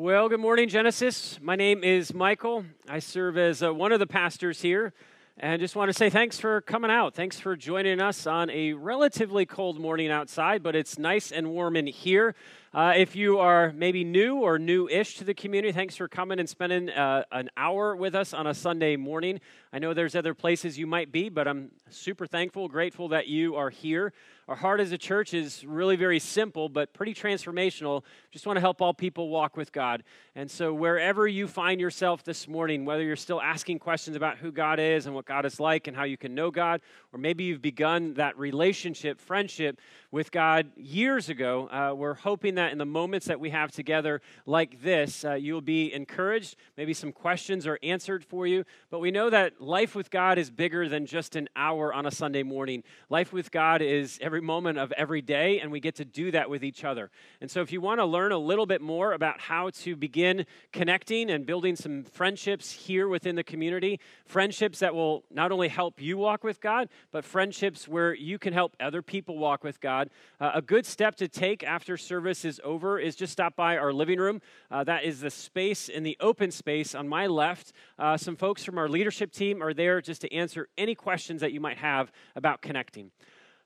Well, good morning, Genesis. My name is Michael. I serve as uh, one of the pastors here. And just want to say thanks for coming out. Thanks for joining us on a relatively cold morning outside, but it's nice and warm in here. Uh, if you are maybe new or new ish to the community, thanks for coming and spending uh, an hour with us on a Sunday morning. I know there's other places you might be, but I'm super thankful, grateful that you are here. Our heart as a church is really very simple, but pretty transformational. Just want to help all people walk with God. And so, wherever you find yourself this morning, whether you're still asking questions about who God is and what God is like and how you can know God, or maybe you've begun that relationship, friendship with God years ago, uh, we're hoping that in the moments that we have together like this, uh, you'll be encouraged. Maybe some questions are answered for you. But we know that life with God is bigger than just an hour on a Sunday morning. Life with God is every moment of every day, and we get to do that with each other. And so, if you want to learn a little bit more about how to begin connecting and building some friendships here within the community, friendships that will not only help you walk with God, but friendships where you can help other people walk with God, uh, a good step to take after service is over is just stop by our living room. Uh, that is the space in the open space on my left. Uh, some folks from our leadership team are there just to answer any questions that you might have about connecting.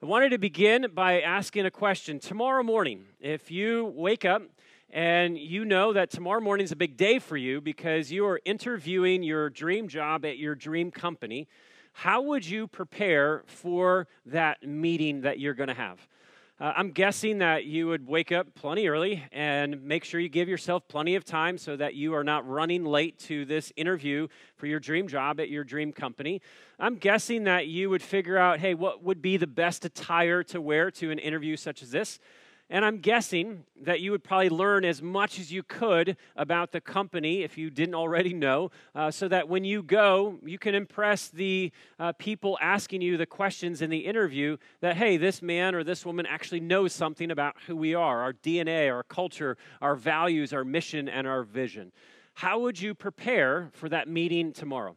I wanted to begin by asking a question. Tomorrow morning, if you wake up and you know that tomorrow morning is a big day for you because you are interviewing your dream job at your dream company, how would you prepare for that meeting that you're going to have? Uh, I'm guessing that you would wake up plenty early and make sure you give yourself plenty of time so that you are not running late to this interview for your dream job at your dream company. I'm guessing that you would figure out hey, what would be the best attire to wear to an interview such as this? And I'm guessing that you would probably learn as much as you could about the company if you didn't already know, uh, so that when you go, you can impress the uh, people asking you the questions in the interview that, hey, this man or this woman actually knows something about who we are, our DNA, our culture, our values, our mission, and our vision. How would you prepare for that meeting tomorrow?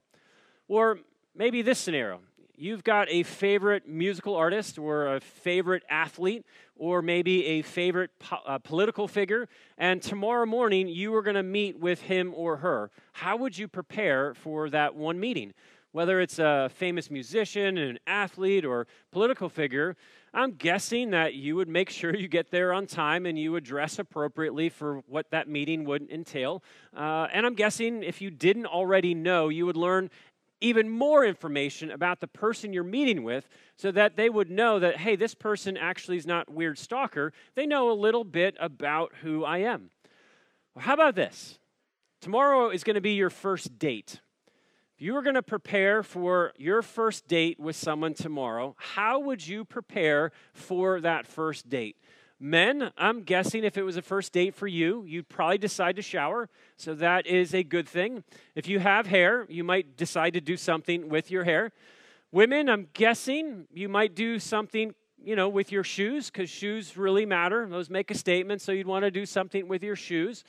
Or maybe this scenario you've got a favorite musical artist or a favorite athlete or maybe a favorite po- uh, political figure, and tomorrow morning you are going to meet with him or her. How would you prepare for that one meeting? Whether it's a famous musician, an athlete, or political figure, I'm guessing that you would make sure you get there on time and you would dress appropriately for what that meeting would entail. Uh, and I'm guessing if you didn't already know, you would learn even more information about the person you're meeting with so that they would know that, hey, this person actually is not weird stalker. They know a little bit about who I am. Well, how about this? Tomorrow is going to be your first date. If you were going to prepare for your first date with someone tomorrow, how would you prepare for that first date? Men, I'm guessing if it was a first date for you, you'd probably decide to shower. So that is a good thing. If you have hair, you might decide to do something with your hair. Women, I'm guessing you might do something, you know, with your shoes because shoes really matter. Those make a statement, so you'd want to do something with your shoes.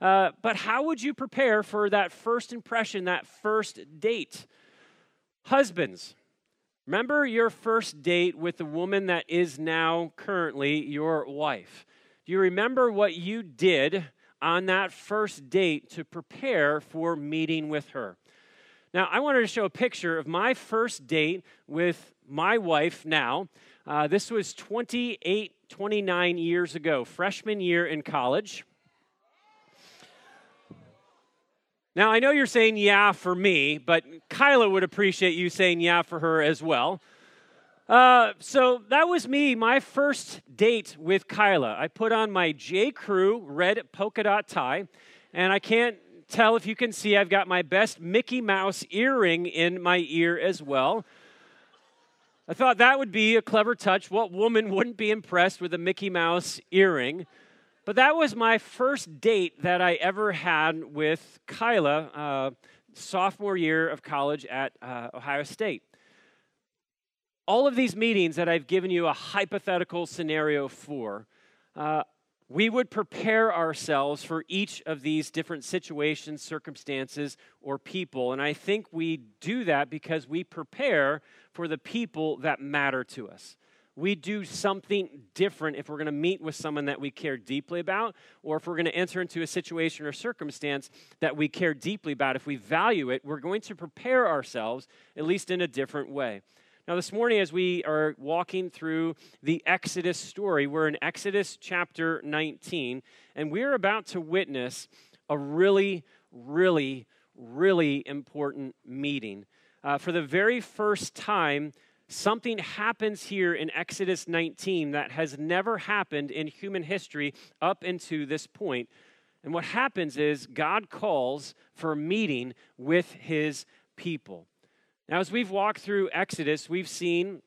Uh, but how would you prepare for that first impression, that first date? Husbands, Remember your first date with the woman that is now currently your wife. Do you remember what you did on that first date to prepare for meeting with her? Now, I wanted to show a picture of my first date with my wife now. Uh, this was 28, 29 years ago, freshman year in college. Now, I know you're saying yeah for me, but Kyla would appreciate you saying yeah for her as well. Uh, so that was me, my first date with Kyla. I put on my J. Crew red polka dot tie, and I can't tell if you can see I've got my best Mickey Mouse earring in my ear as well. I thought that would be a clever touch. What woman wouldn't be impressed with a Mickey Mouse earring? But that was my first date that I ever had with Kyla, uh, sophomore year of college at uh, Ohio State. All of these meetings that I've given you a hypothetical scenario for, uh, we would prepare ourselves for each of these different situations, circumstances, or people. And I think we do that because we prepare for the people that matter to us. We do something different if we're going to meet with someone that we care deeply about, or if we're going to enter into a situation or circumstance that we care deeply about. If we value it, we're going to prepare ourselves, at least in a different way. Now, this morning, as we are walking through the Exodus story, we're in Exodus chapter 19, and we're about to witness a really, really, really important meeting. Uh, for the very first time, something happens here in Exodus 19 that has never happened in human history up into this point. And what happens is God calls for a meeting with his people. Now, as we've walked through Exodus, we've seen,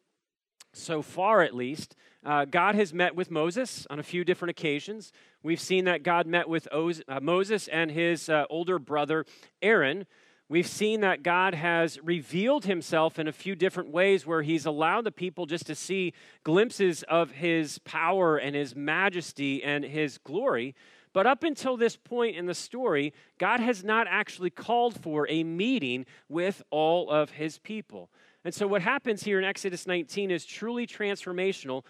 so far at least, uh, God has met with Moses on a few different occasions. We've seen that God met with Oz, uh, Moses and his uh, older brother Aaron. We've seen that God has revealed himself in a few different ways where he's allowed the people just to see glimpses of his power and his majesty and his glory. But up until this point in the story, God has not actually called for a meeting with all of his people. And so, what happens here in Exodus 19 is truly transformational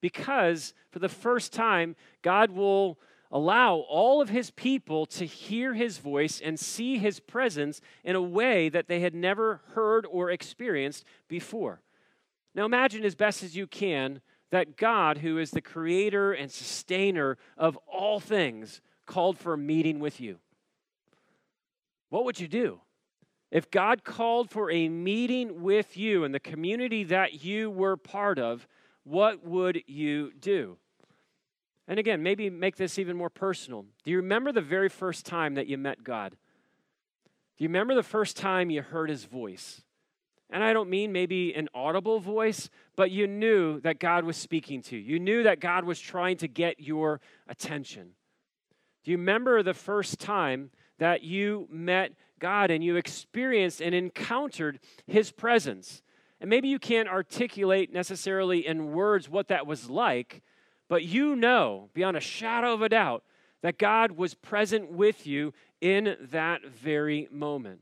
because for the first time, God will allow all of his people to hear his voice and see his presence in a way that they had never heard or experienced before. Now, imagine as best as you can that God, who is the creator and sustainer of all things, called for a meeting with you? What would you do? If God called for a meeting with you and the community that you were part of, what would you do? And again, maybe make this even more personal. Do you remember the very first time that you met God? Do you remember the first time you heard his voice? And I don't mean maybe an audible voice, but you knew that God was speaking to you. You knew that God was trying to get your attention. Do you remember the first time that you met God and you experienced and encountered His presence? And maybe you can't articulate necessarily in words what that was like, but you know beyond a shadow of a doubt that God was present with you in that very moment.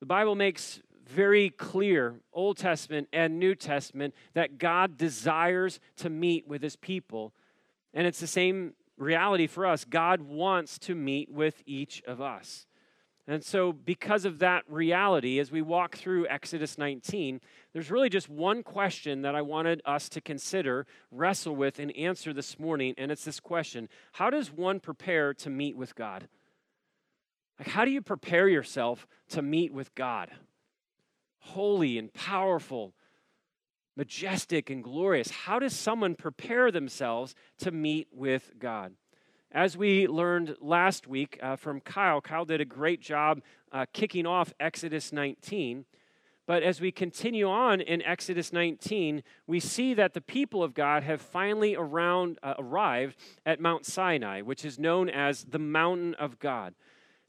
The Bible makes very clear, Old Testament and New Testament, that God desires to meet with his people. And it's the same reality for us. God wants to meet with each of us. And so, because of that reality, as we walk through Exodus 19, there's really just one question that I wanted us to consider, wrestle with, and answer this morning. And it's this question How does one prepare to meet with God? Like, how do you prepare yourself to meet with God? holy and powerful, majestic and glorious. How does someone prepare themselves to meet with God? As we learned last week uh, from Kyle, Kyle did a great job uh, kicking off Exodus 19. But as we continue on in Exodus 19, we see that the people of God have finally around, uh, arrived at Mount Sinai, which is known as the mountain of God.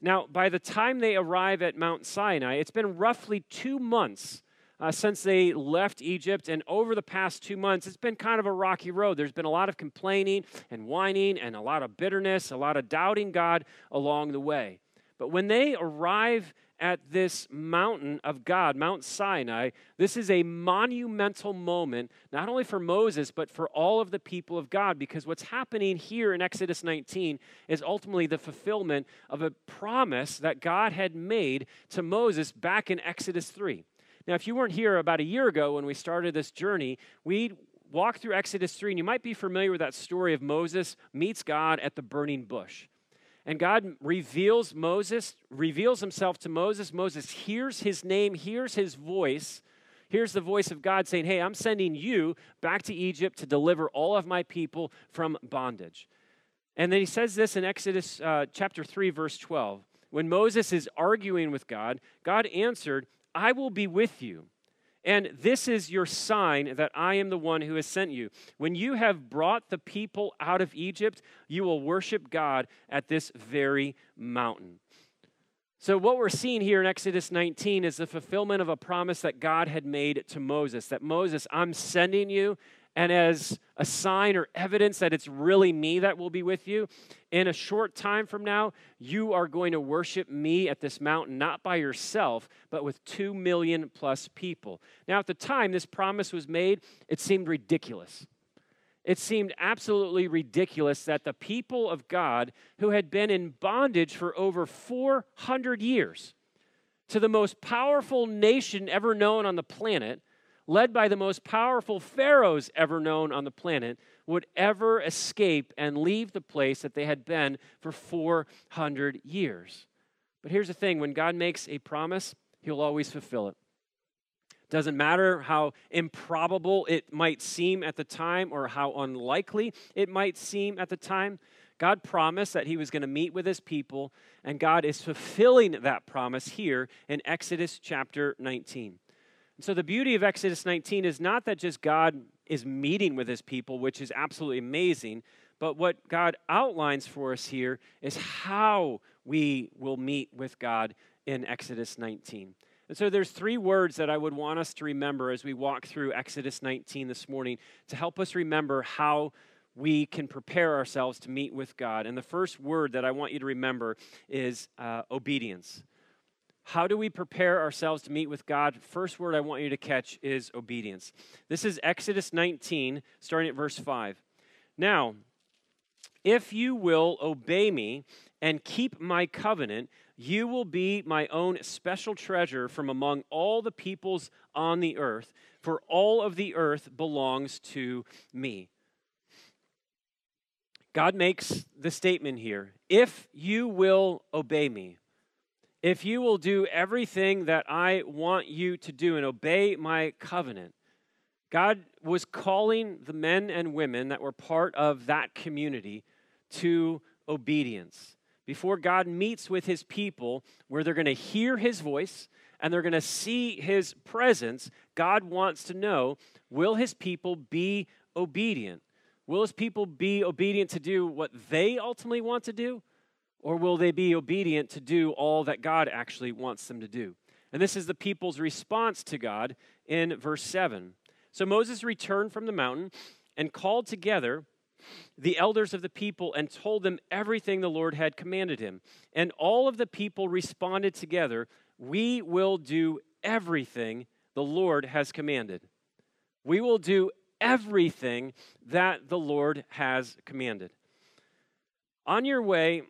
Now, by the time they arrive at Mount Sinai, it's been roughly two months uh, since they left Egypt. And over the past two months, it's been kind of a rocky road. There's been a lot of complaining and whining and a lot of bitterness, a lot of doubting God along the way. But when they arrive at this mountain of God, Mount Sinai, this is a monumental moment, not only for Moses, but for all of the people of God, because what's happening here in Exodus 19 is ultimately the fulfillment of a promise that God had made to Moses back in Exodus 3. Now, if you weren't here about a year ago when we started this journey, we walked through Exodus 3, and you might be familiar with that story of Moses meets God at the burning bush. And God reveals Moses, reveals himself to Moses. Moses hears his name, hears his voice. hears the voice of God saying, Hey, I'm sending you back to Egypt to deliver all of my people from bondage. And then he says this in Exodus uh, chapter 3, verse 12. When Moses is arguing with God, God answered, I will be with you and this is your sign that I am the one who has sent you. When you have brought the people out of Egypt, you will worship God at this very mountain. So, what we're seeing here in Exodus 19 is the fulfillment of a promise that God had made to Moses that Moses, I'm sending you, and as a sign or evidence that it's really me that will be with you, in a short time from now, you are going to worship me at this mountain, not by yourself, but with two million plus people. Now, at the time this promise was made, it seemed ridiculous. It seemed absolutely ridiculous that the people of God, who had been in bondage for over 400 years to the most powerful nation ever known on the planet, led by the most powerful pharaohs ever known on the planet, would ever escape and leave the place that they had been for 400 years. But here's the thing when God makes a promise, he'll always fulfill it. Doesn't matter how improbable it might seem at the time or how unlikely it might seem at the time. God promised that he was going to meet with his people, and God is fulfilling that promise here in Exodus chapter 19. And so the beauty of Exodus 19 is not that just God is meeting with his people, which is absolutely amazing, but what God outlines for us here is how we will meet with God in Exodus 19. And so there's three words that I would want us to remember as we walk through Exodus 19 this morning to help us remember how we can prepare ourselves to meet with God. And the first word that I want you to remember is uh, obedience. How do we prepare ourselves to meet with God? First word I want you to catch is obedience. This is Exodus 19, starting at verse 5. Now, if you will obey me and keep my covenant, you will be my own special treasure from among all the peoples on the earth, for all of the earth belongs to me. God makes the statement here if you will obey me, if you will do everything that I want you to do and obey my covenant, God was calling the men and women that were part of that community to obedience before God meets with his people, where they're going to hear his voice and they're going to see his presence, God wants to know will his people be obedient? Will his people be obedient to do what they ultimately want to do? Or will they be obedient to do all that God actually wants them to do? And this is the people's response to God in verse 7. So Moses returned from the mountain and called together the elders of the people and told them everything the Lord had commanded him. And all of the people responded together, We will do everything the Lord has commanded. We will do everything that the Lord has commanded. On your way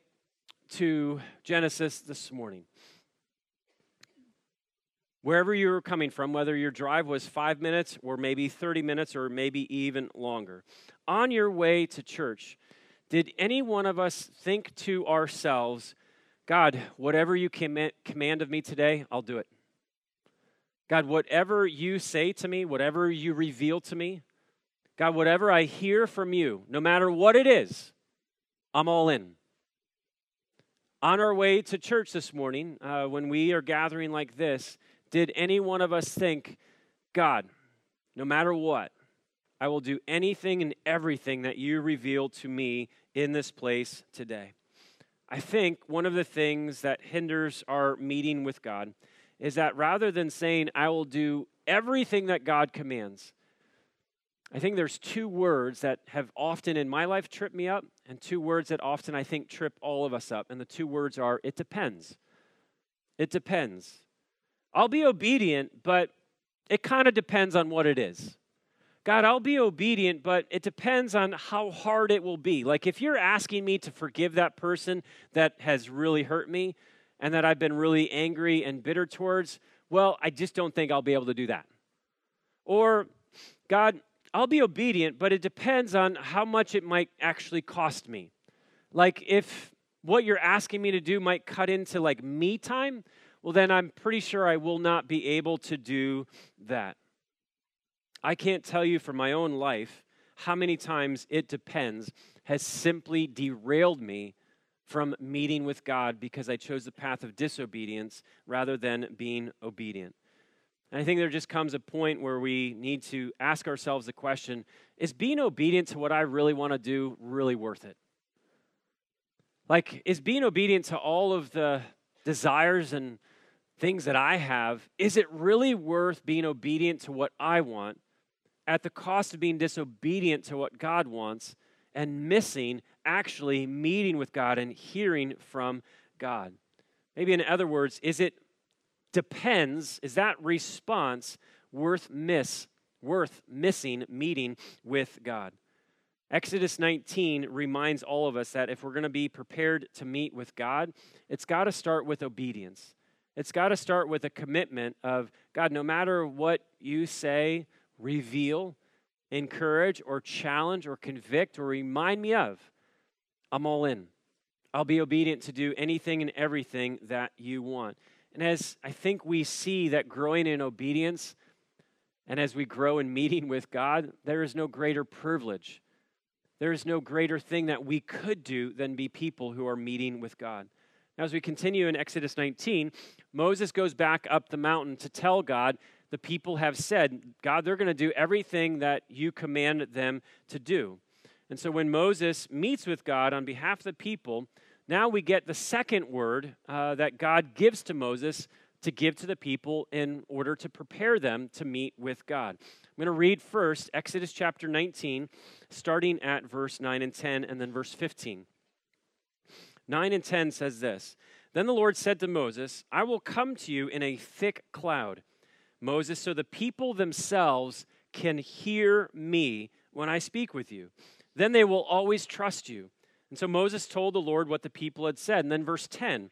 to Genesis this morning, wherever you're coming from, whether your drive was five minutes or maybe 30 minutes or maybe even longer, on your way to church, did any one of us think to ourselves, God, whatever you command of me today, I'll do it? God, whatever you say to me, whatever you reveal to me, God, whatever I hear from you, no matter what it is, I'm all in. On our way to church this morning, uh, when we are gathering like this, did any one of us think, God, no matter what, I will do anything and everything that you reveal to me in this place today. I think one of the things that hinders our meeting with God is that rather than saying, I will do everything that God commands, I think there's two words that have often in my life tripped me up, and two words that often I think trip all of us up. And the two words are, it depends. It depends. I'll be obedient, but it kind of depends on what it is. God, I'll be obedient, but it depends on how hard it will be. Like if you're asking me to forgive that person that has really hurt me and that I've been really angry and bitter towards, well, I just don't think I'll be able to do that. Or, God, I'll be obedient, but it depends on how much it might actually cost me. Like if what you're asking me to do might cut into like me time, well, then I'm pretty sure I will not be able to do that. I can't tell you from my own life how many times it depends has simply derailed me from meeting with God because I chose the path of disobedience rather than being obedient. And I think there just comes a point where we need to ask ourselves the question is being obedient to what I really want to do really worth it? Like, is being obedient to all of the desires and things that I have, is it really worth being obedient to what I want at the cost of being disobedient to what God wants and missing actually meeting with God and hearing from God. Maybe in other words, is it depends, is that response worth miss worth missing meeting with God? Exodus 19 reminds all of us that if we're going to be prepared to meet with God, it's got to start with obedience. It's got to start with a commitment of God, no matter what you say, reveal, encourage, or challenge, or convict, or remind me of, I'm all in. I'll be obedient to do anything and everything that you want. And as I think we see that growing in obedience, and as we grow in meeting with God, there is no greater privilege. There is no greater thing that we could do than be people who are meeting with God. Now, as we continue in Exodus 19, Moses goes back up the mountain to tell God, the people have said, God, they're going to do everything that you command them to do. And so when Moses meets with God on behalf of the people, now we get the second word uh, that God gives to Moses to give to the people in order to prepare them to meet with God. I'm going to read first Exodus chapter 19, starting at verse 9 and 10, and then verse 15. 9 and 10 says this Then the Lord said to Moses, I will come to you in a thick cloud, Moses, so the people themselves can hear me when I speak with you. Then they will always trust you. And so Moses told the Lord what the people had said. And then verse 10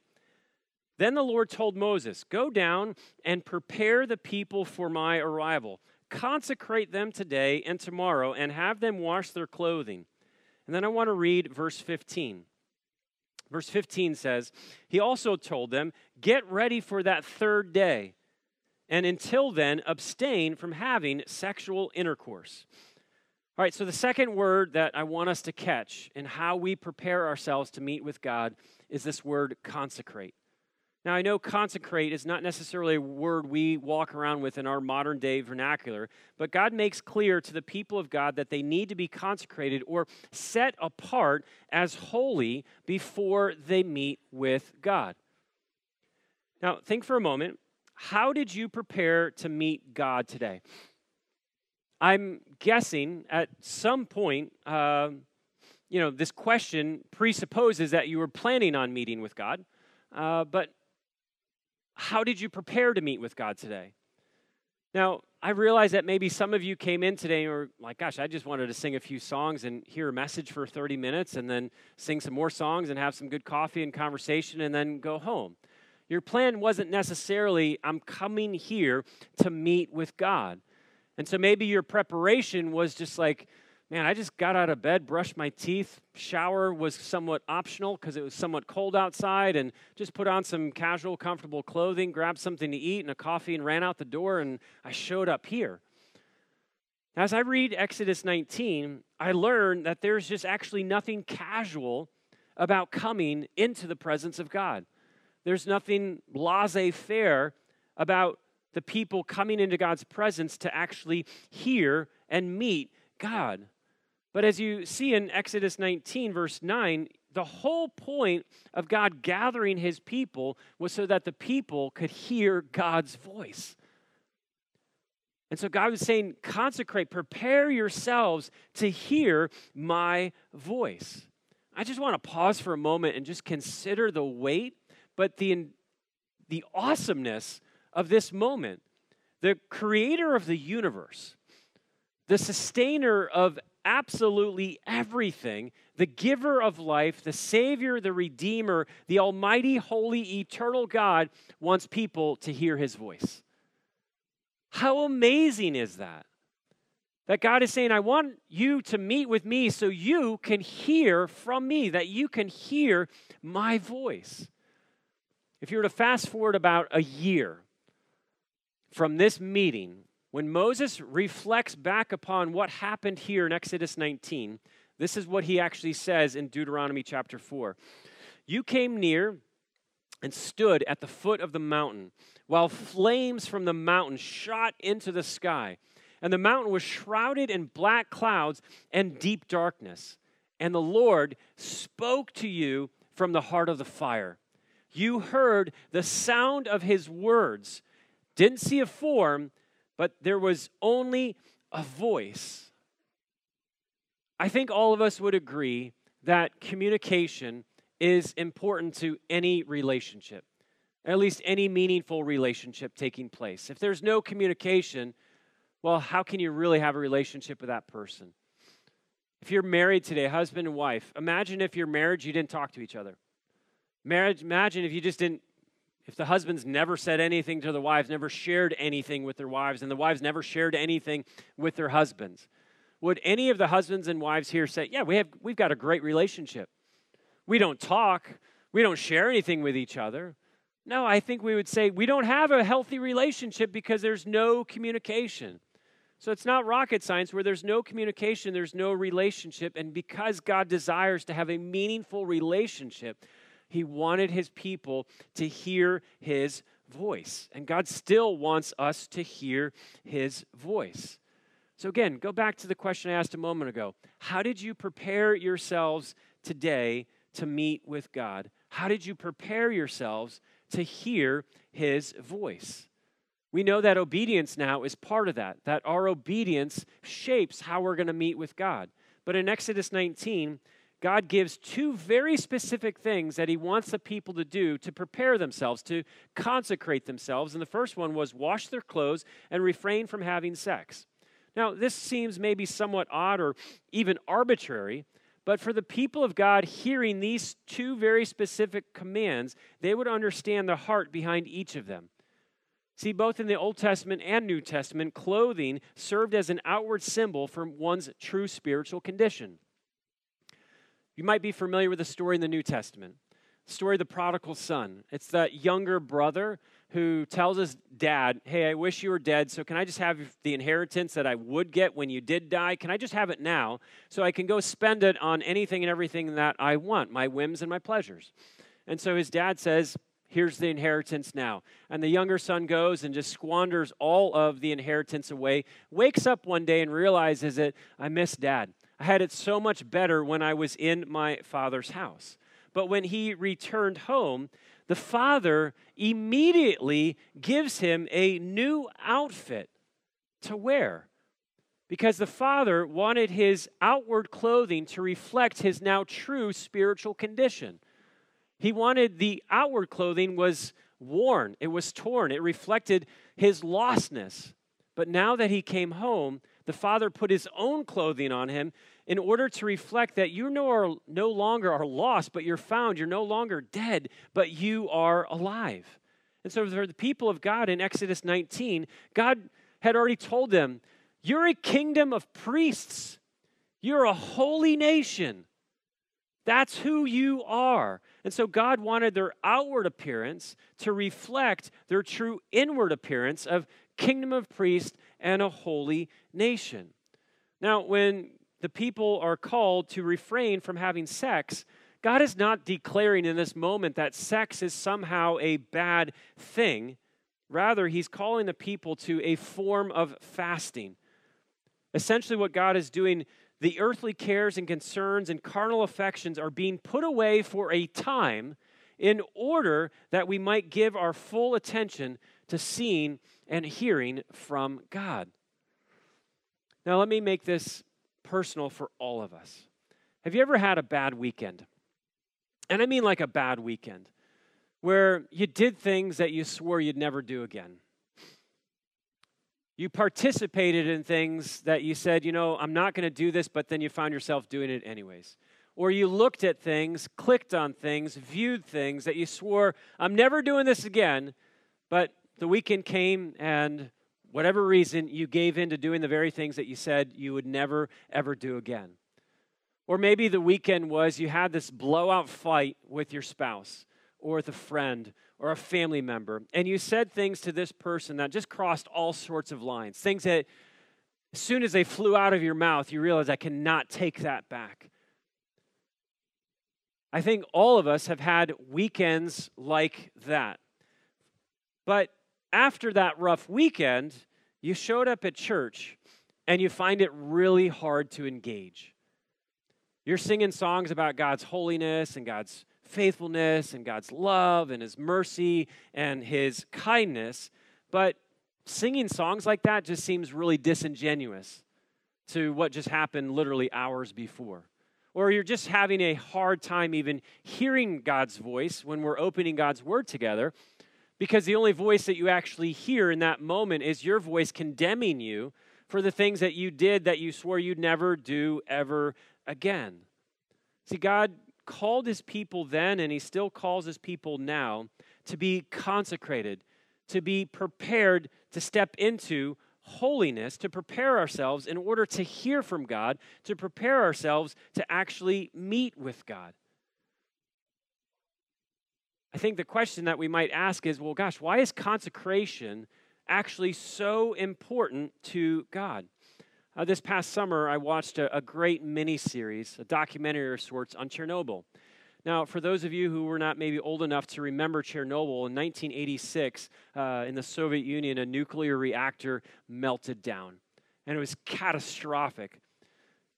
Then the Lord told Moses, Go down and prepare the people for my arrival. Consecrate them today and tomorrow, and have them wash their clothing. And then I want to read verse 15. Verse 15 says, He also told them, Get ready for that third day, and until then, abstain from having sexual intercourse. All right, so the second word that I want us to catch in how we prepare ourselves to meet with God is this word consecrate. Now, I know consecrate is not necessarily a word we walk around with in our modern day vernacular, but God makes clear to the people of God that they need to be consecrated or set apart as holy before they meet with God. Now, think for a moment how did you prepare to meet God today? I'm guessing at some point, uh, you know, this question presupposes that you were planning on meeting with God. Uh, but how did you prepare to meet with God today? Now, I realize that maybe some of you came in today and were like, gosh, I just wanted to sing a few songs and hear a message for 30 minutes and then sing some more songs and have some good coffee and conversation and then go home. Your plan wasn't necessarily, I'm coming here to meet with God. And so maybe your preparation was just like, man, I just got out of bed, brushed my teeth. Shower was somewhat optional because it was somewhat cold outside, and just put on some casual, comfortable clothing, grabbed something to eat and a coffee, and ran out the door, and I showed up here. As I read Exodus 19, I learn that there's just actually nothing casual about coming into the presence of God. There's nothing laissez faire about the people coming into God's presence to actually hear and meet God. But as you see in Exodus 19, verse 9, the whole point of God gathering his people was so that the people could hear God's voice. And so God was saying, consecrate, prepare yourselves to hear my voice. I just want to pause for a moment and just consider the weight, but the, the awesomeness of this moment. The creator of the universe, the sustainer of absolutely everything, the giver of life, the Savior, the Redeemer, the Almighty, Holy, Eternal God wants people to hear His voice. How amazing is that? That God is saying, I want you to meet with me so you can hear from me, that you can hear my voice. If you were to fast forward about a year from this meeting, when Moses reflects back upon what happened here in Exodus 19, this is what he actually says in Deuteronomy chapter 4. You came near and stood at the foot of the mountain, while flames from the mountain shot into the sky. And the mountain was shrouded in black clouds and deep darkness. And the Lord spoke to you from the heart of the fire. You heard the sound of his words, didn't see a form, but there was only a voice. I think all of us would agree that communication is important to any relationship, at least any meaningful relationship taking place. If there's no communication, well, how can you really have a relationship with that person? If you're married today, husband and wife, imagine if your marriage you didn't talk to each other. Marriage, imagine if you just didn't if the husbands never said anything to the wives, never shared anything with their wives, and the wives never shared anything with their husbands, would any of the husbands and wives here say, Yeah, we have, we've got a great relationship? We don't talk, we don't share anything with each other. No, I think we would say we don't have a healthy relationship because there's no communication. So it's not rocket science where there's no communication, there's no relationship. And because God desires to have a meaningful relationship, he wanted his people to hear his voice. And God still wants us to hear his voice. So, again, go back to the question I asked a moment ago. How did you prepare yourselves today to meet with God? How did you prepare yourselves to hear his voice? We know that obedience now is part of that, that our obedience shapes how we're going to meet with God. But in Exodus 19, God gives two very specific things that He wants the people to do to prepare themselves, to consecrate themselves. And the first one was wash their clothes and refrain from having sex. Now, this seems maybe somewhat odd or even arbitrary, but for the people of God hearing these two very specific commands, they would understand the heart behind each of them. See, both in the Old Testament and New Testament, clothing served as an outward symbol for one's true spiritual condition. You might be familiar with the story in the New Testament, the story of the prodigal son. It's that younger brother who tells his dad, Hey, I wish you were dead, so can I just have the inheritance that I would get when you did die? Can I just have it now so I can go spend it on anything and everything that I want, my whims and my pleasures? And so his dad says, Here's the inheritance now. And the younger son goes and just squanders all of the inheritance away, wakes up one day and realizes that I miss dad. I had it so much better when I was in my father's house. But when he returned home, the father immediately gives him a new outfit to wear because the father wanted his outward clothing to reflect his now true spiritual condition. He wanted the outward clothing was worn, it was torn, it reflected his lostness. But now that he came home, the father put his own clothing on him in order to reflect that you no, are, no longer are lost, but you're found. You're no longer dead, but you are alive. And so, for the people of God in Exodus 19, God had already told them, You're a kingdom of priests, you're a holy nation. That's who you are. And so God wanted their outward appearance to reflect their true inward appearance of kingdom of priests and a holy nation. Now, when the people are called to refrain from having sex, God is not declaring in this moment that sex is somehow a bad thing. Rather, He's calling the people to a form of fasting. Essentially, what God is doing, the earthly cares and concerns and carnal affections are being put away for a time in order that we might give our full attention to seeing and hearing from God. Now, let me make this personal for all of us. Have you ever had a bad weekend? And I mean like a bad weekend where you did things that you swore you'd never do again. You participated in things that you said, you know, I'm not going to do this, but then you found yourself doing it anyways. Or you looked at things, clicked on things, viewed things that you swore, I'm never doing this again, but the weekend came and whatever reason, you gave in to doing the very things that you said you would never, ever do again. Or maybe the weekend was you had this blowout fight with your spouse or with a friend or a family member, and you said things to this person that just crossed all sorts of lines. Things that, as soon as they flew out of your mouth, you realize I cannot take that back. I think all of us have had weekends like that. But after that rough weekend, you showed up at church and you find it really hard to engage. You're singing songs about God's holiness and God's faithfulness and God's love and His mercy and His kindness, but singing songs like that just seems really disingenuous. to what just happened literally hours before. Or you're just having a hard time even hearing God's voice when we're opening God's word together because the only voice that you actually hear in that moment is your voice condemning you for the things that you did that you swore you'd never do ever again. See, God called his people then, and he still calls his people now to be consecrated, to be prepared to step into holiness, to prepare ourselves in order to hear from God, to prepare ourselves to actually meet with God. I think the question that we might ask is well, gosh, why is consecration actually so important to God? Uh, this past summer, I watched a, a great mini series, a documentary of sorts on Chernobyl. Now, for those of you who were not maybe old enough to remember Chernobyl, in 1986, uh, in the Soviet Union, a nuclear reactor melted down. And it was catastrophic.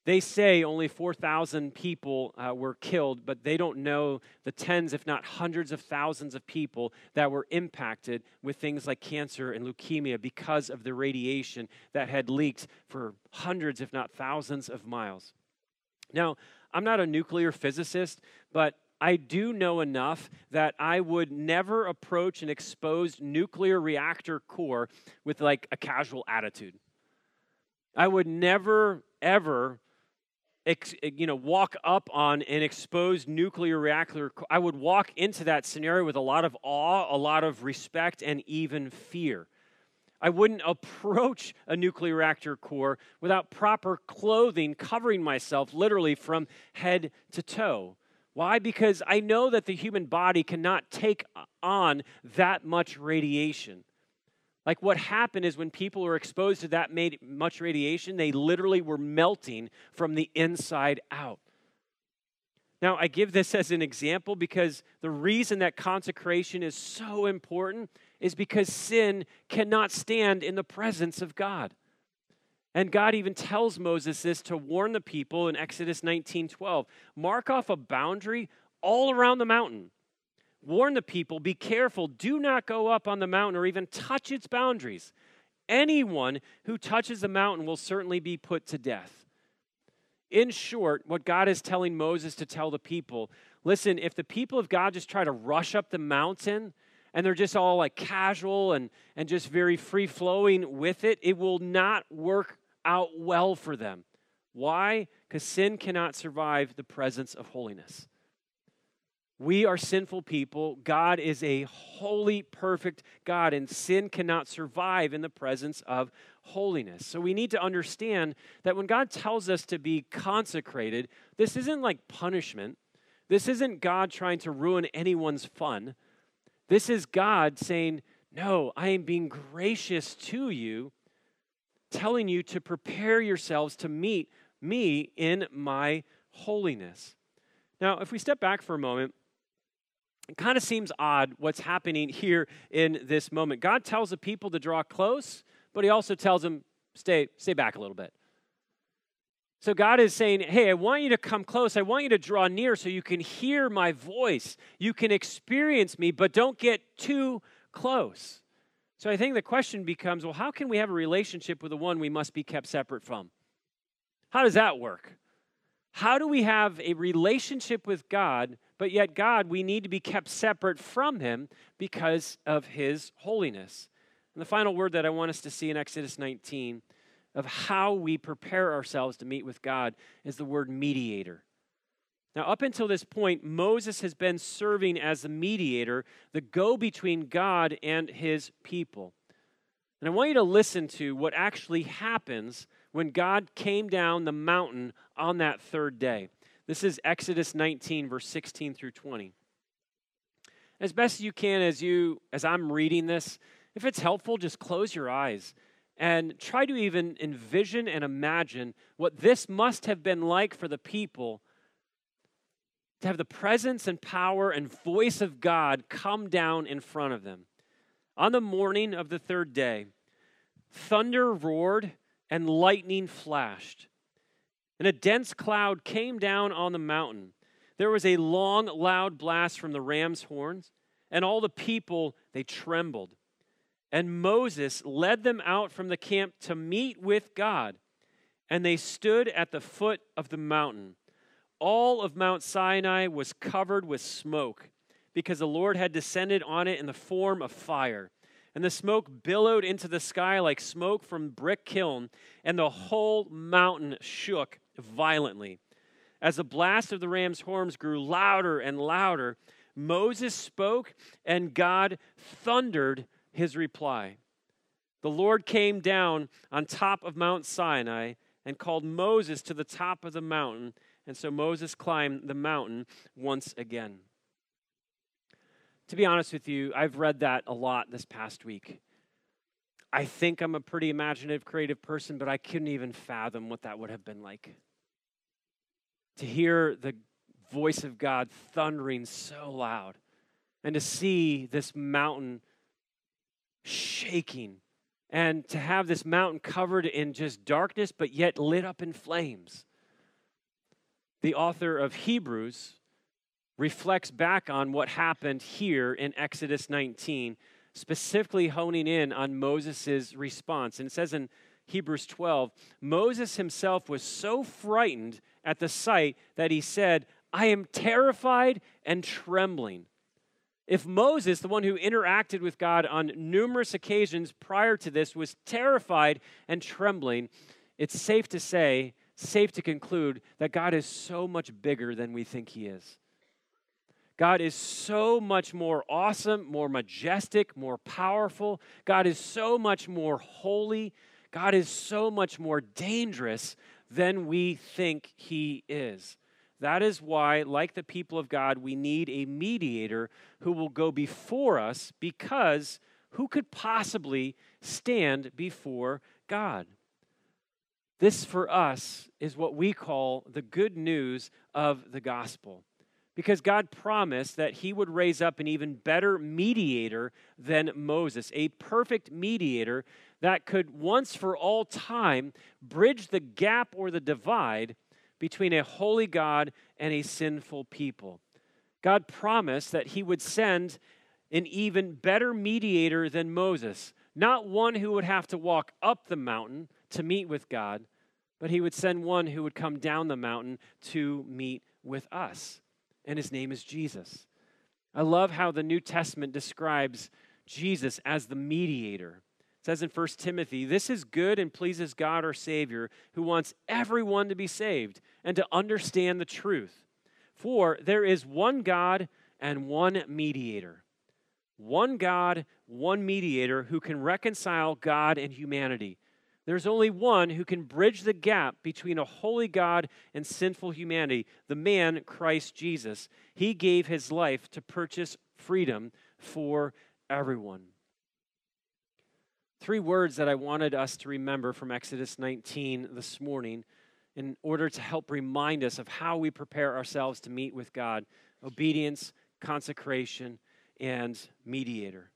They say only 4,000 people uh, were killed, but they don't know the tens, if not hundreds of thousands of people that were impacted with things like cancer and leukemia because of the radiation that had leaked for hundreds, if not thousands of miles. Now, I'm not a nuclear physicist, but I do know enough that I would never approach an exposed nuclear reactor core with like a casual attitude. I would never, ever ex, eh, you know, walk up on an exposed nuclear reactor, I would walk into that scenario with a lot of awe, a lot of respect, and even fear. I wouldn't approach a nuclear reactor core without proper clothing covering myself literally from head to toe. Why? Because I know that the human body cannot take on that much radiation. Like what happened is when people were exposed to that much radiation, they literally were melting from the inside out. Now, I give this as an example because the reason that consecration is so important is because sin cannot stand in the presence of God. And God even tells Moses this to warn the people in Exodus 19 12. Mark off a boundary all around the mountain warn the people be careful, do not go up on the mountain or even touch its boundaries. Anyone who touches the mountain will certainly be put to death. In short, what God is telling Moses to tell the people listen, if the people of God just try to rush up the mountain and they're just all like casual and, and just very free flowing with it, it will not work out well for them. Why? Because sin cannot survive the presence of holiness. We are sinful people. God is a holy, perfect God, and sin cannot survive in the presence of holiness. So we need to understand that when God tells us to be consecrated, this isn't like punishment. This isn't God trying to ruin anyone's fun. This is God saying, No, I am being gracious to you, telling you to prepare yourselves to meet me in my holiness. Now, if we step back for a moment, it kind of seems odd what's happening here in this moment. God tells the people to draw close, but he also tells them, stay, stay back a little bit. So God is saying, Hey, I want you to come close. I want you to draw near so you can hear my voice. You can experience me, but don't get too close. So I think the question becomes well, how can we have a relationship with the one we must be kept separate from? How does that work? How do we have a relationship with God but yet, God, we need to be kept separate from Him because of His holiness. And the final word that I want us to see in Exodus 19 of how we prepare ourselves to meet with God is the word mediator. Now, up until this point, Moses has been serving as the mediator, the go between God and his people. And I want you to listen to what actually happens when God came down the mountain on that third day. This is Exodus 19, verse 16 through 20. As best you can, as you as I'm reading this, if it's helpful, just close your eyes and try to even envision and imagine what this must have been like for the people to have the presence and power and voice of God come down in front of them. On the morning of the third day, thunder roared and lightning flashed and a dense cloud came down on the mountain. There was a long, loud blast from the ram's horns, and all the people, they trembled. And Moses led them out from the camp to meet with God. And they stood at the foot of the mountain. All of Mount Sinai was covered with smoke, because the Lord had descended on it in the form of fire. And the smoke billowed into the sky like smoke from brick kiln, and the whole mountain shook violently. As the blast of the ram's horns grew louder and louder, Moses spoke, and God thundered his reply. The Lord came down on top of Mount Sinai and called Moses to the top of the mountain. And so Moses climbed the mountain once again. To be honest with you, I've read that a lot this past week. I think I'm a pretty imaginative, creative person, but I couldn't even fathom what that would have been like. To hear the voice of God thundering so loud and to see this mountain shaking and to have this mountain covered in just darkness but yet lit up in flames. The author of Hebrews reflects back on what happened here in Exodus 19, specifically honing in on Moses' response. And it says in Hebrews 12 Moses himself was so frightened at the sight that he said, I am terrified and trembling. If Moses, the one who interacted with God on numerous occasions prior to this, was terrified and trembling, it's safe to say, safe to conclude, that God is so much bigger than we think He is. God is so much more awesome, more majestic, more powerful. God is so much more holy. God is so much more dangerous than we think He is. That is why, like the people of God, we need a mediator who will go before us because who could possibly stand before God? This for us is what we call the good news of the gospel. Because God promised that He would raise up an even better mediator than Moses, a perfect mediator that could once for all time bridge the gap or the divide between a holy God and a sinful people. God promised that he would send an even better mediator than Moses, not one who would have to walk up the mountain to meet with God, but he would send one who would come down the mountain to meet with us. And his name is Jesus. I love how the New Testament describes Jesus as the mediator says in 1 Timothy, This is good and pleases God our Savior, who wants everyone to be saved and to understand the truth. For there is one God and one mediator. One God, one mediator who can reconcile God and humanity. There's only one who can bridge the gap between a holy God and sinful humanity, the man Christ Jesus. He gave his life to purchase freedom for everyone. Three words that I wanted us to remember from Exodus 19 this morning in order to help remind us of how we prepare ourselves to meet with God obedience, consecration, and mediator.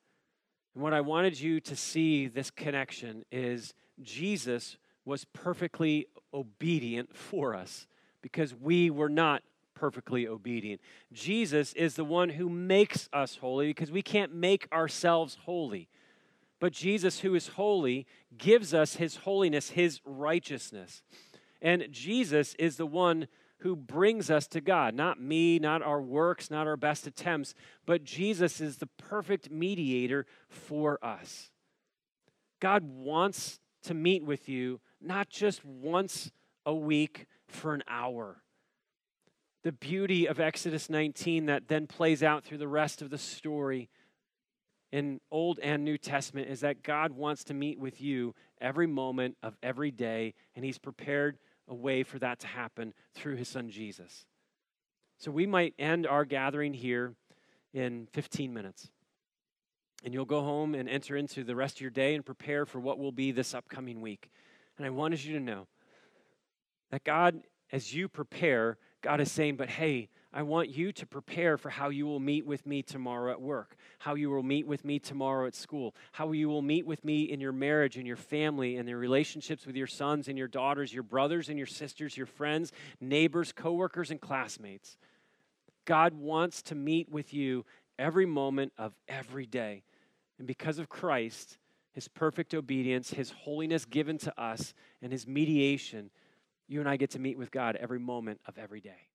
And what I wanted you to see this connection is Jesus was perfectly obedient for us because we were not perfectly obedient. Jesus is the one who makes us holy because we can't make ourselves holy. But Jesus, who is holy, gives us his holiness, his righteousness. And Jesus is the one who brings us to God. Not me, not our works, not our best attempts, but Jesus is the perfect mediator for us. God wants to meet with you not just once a week for an hour. The beauty of Exodus 19 that then plays out through the rest of the story in Old and New Testament is that God wants to meet with you every moment of every day, and He's prepared a way for that to happen through His Son Jesus. So we might end our gathering here in 15 minutes. And you'll go home and enter into the rest of your day and prepare for what will be this upcoming week. And I wanted you to know that God, as you prepare, God is saying, but hey, I want you to prepare for how you will meet with me tomorrow at work, how you will meet with me tomorrow at school, how you will meet with me in your marriage and your family and your relationships with your sons and your daughters, your brothers and your sisters, your friends, neighbors, coworkers, and classmates. God wants to meet with you every moment of every day. And because of Christ, his perfect obedience, his holiness given to us, and his mediation, you and I get to meet with God every moment of every day.